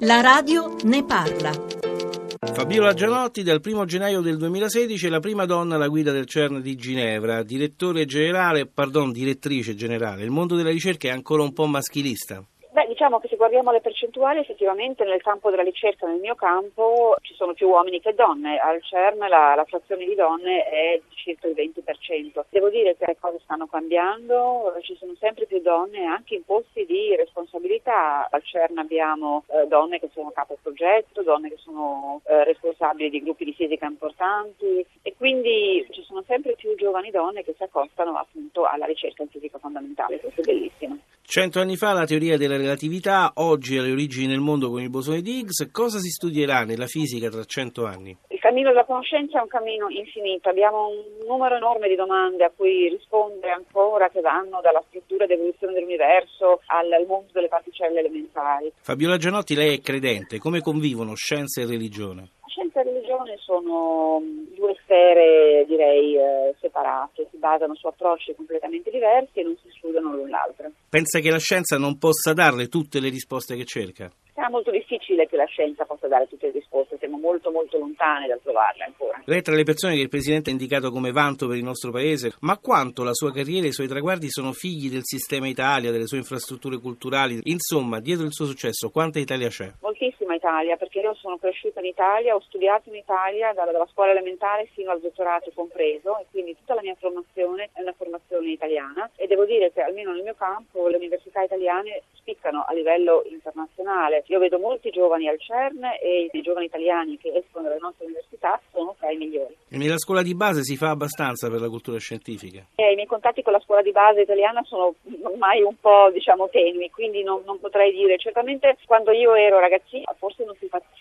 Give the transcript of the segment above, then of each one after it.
La radio ne parla. Fabiola Gianotti dal 1 gennaio del 2016 è la prima donna alla guida del CERN di Ginevra, direttore generale, pardon, direttrice generale. Il mondo della ricerca è ancora un po' maschilista. Beh, diciamo che se guardiamo le percentuali, effettivamente nel campo della ricerca, nel mio campo, ci sono più uomini che donne. Al CERN la, la frazione di donne è circa il 20%. Devo dire che le cose stanno cambiando, ci sono sempre più donne anche in posti di responsabilità. Al CERN abbiamo eh, donne che sono capo progetto, donne che sono eh, responsabili di gruppi di fisica importanti e quindi ci sono sempre più giovani donne che si accostano appunto alla ricerca in fisica fondamentale. Questo è bellissimo. Cento anni fa la teoria della relatività, oggi alle origini nel mondo con il bosone di Higgs. Cosa si studierà nella fisica tra cento anni? Il cammino della conoscenza è un cammino infinito, abbiamo un numero enorme di domande a cui rispondere ancora che vanno dalla struttura ed evoluzione dell'universo al, al mondo delle particelle elementari. Fabiola Gianotti, lei è credente, come convivono scienza e religione? Religione sono due sfere, direi, eh, separate, si basano su approcci completamente diversi e non si escludono l'un l'altro. Pensa che la scienza non possa darle tutte le risposte che cerca? Sarà molto difficile che la scienza possa dare tutte le risposte, siamo molto molto lontani dal trovarle ancora. Lei è tra le persone che il Presidente ha indicato come vanto per il nostro Paese, ma quanto la sua carriera e i suoi traguardi sono figli del sistema Italia, delle sue infrastrutture culturali? Insomma, dietro il suo successo, quanta Italia c'è? Moltissima Italia, perché io sono cresciuta in Italia, ho studiato in Italia dalla, dalla scuola elementare fino al dottorato compreso e quindi tutta la mia formazione è una formazione italiana e devo dire che almeno nel mio campo le università italiane spiccano a livello internazionale. Io vedo molti giovani al CERN e i giovani italiani che escono dalle nostre università sono tra i migliori. E nella scuola di base si fa abbastanza per la cultura scientifica? Eh, I miei contatti con la scuola di base italiana sono ormai un po' diciamo tenui, quindi non, non potrei dire. Certamente quando io ero ragazzina forse non si faceva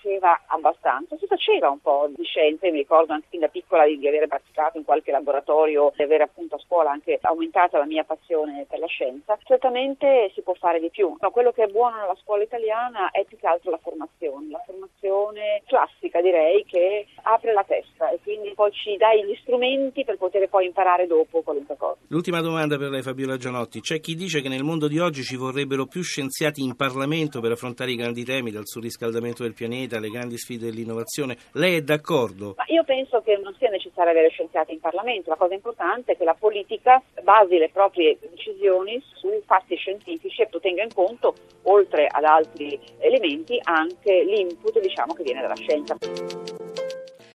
abbastanza, si faceva un po' di scienze, mi ricordo anche fin da piccola di, di avere partecipato in qualche laboratorio, di avere appunto a scuola anche aumentato la mia passione per la scienza. Certamente si può fare di più. No, quello che è buono nella scuola italiana è più che altro la formazione, la formazione classica direi che apre la testa e quindi poi ci dà gli strumenti per poter poi imparare dopo qualunque cosa. L'ultima domanda per lei Fabiola Gianotti, c'è chi dice che nel mondo di oggi ci vorrebbero più scienziati in Parlamento per affrontare i grandi temi dal surriscaldamento del pianeta alle grandi sfide dell'innovazione, lei è d'accordo? Ma io penso che non sia necessario avere scienziati in Parlamento, la cosa importante è che la politica basi le proprie decisioni su fatti scientifici e tenga in conto, oltre ad altri elementi, anche l'input diciamo, che viene dalla scienza.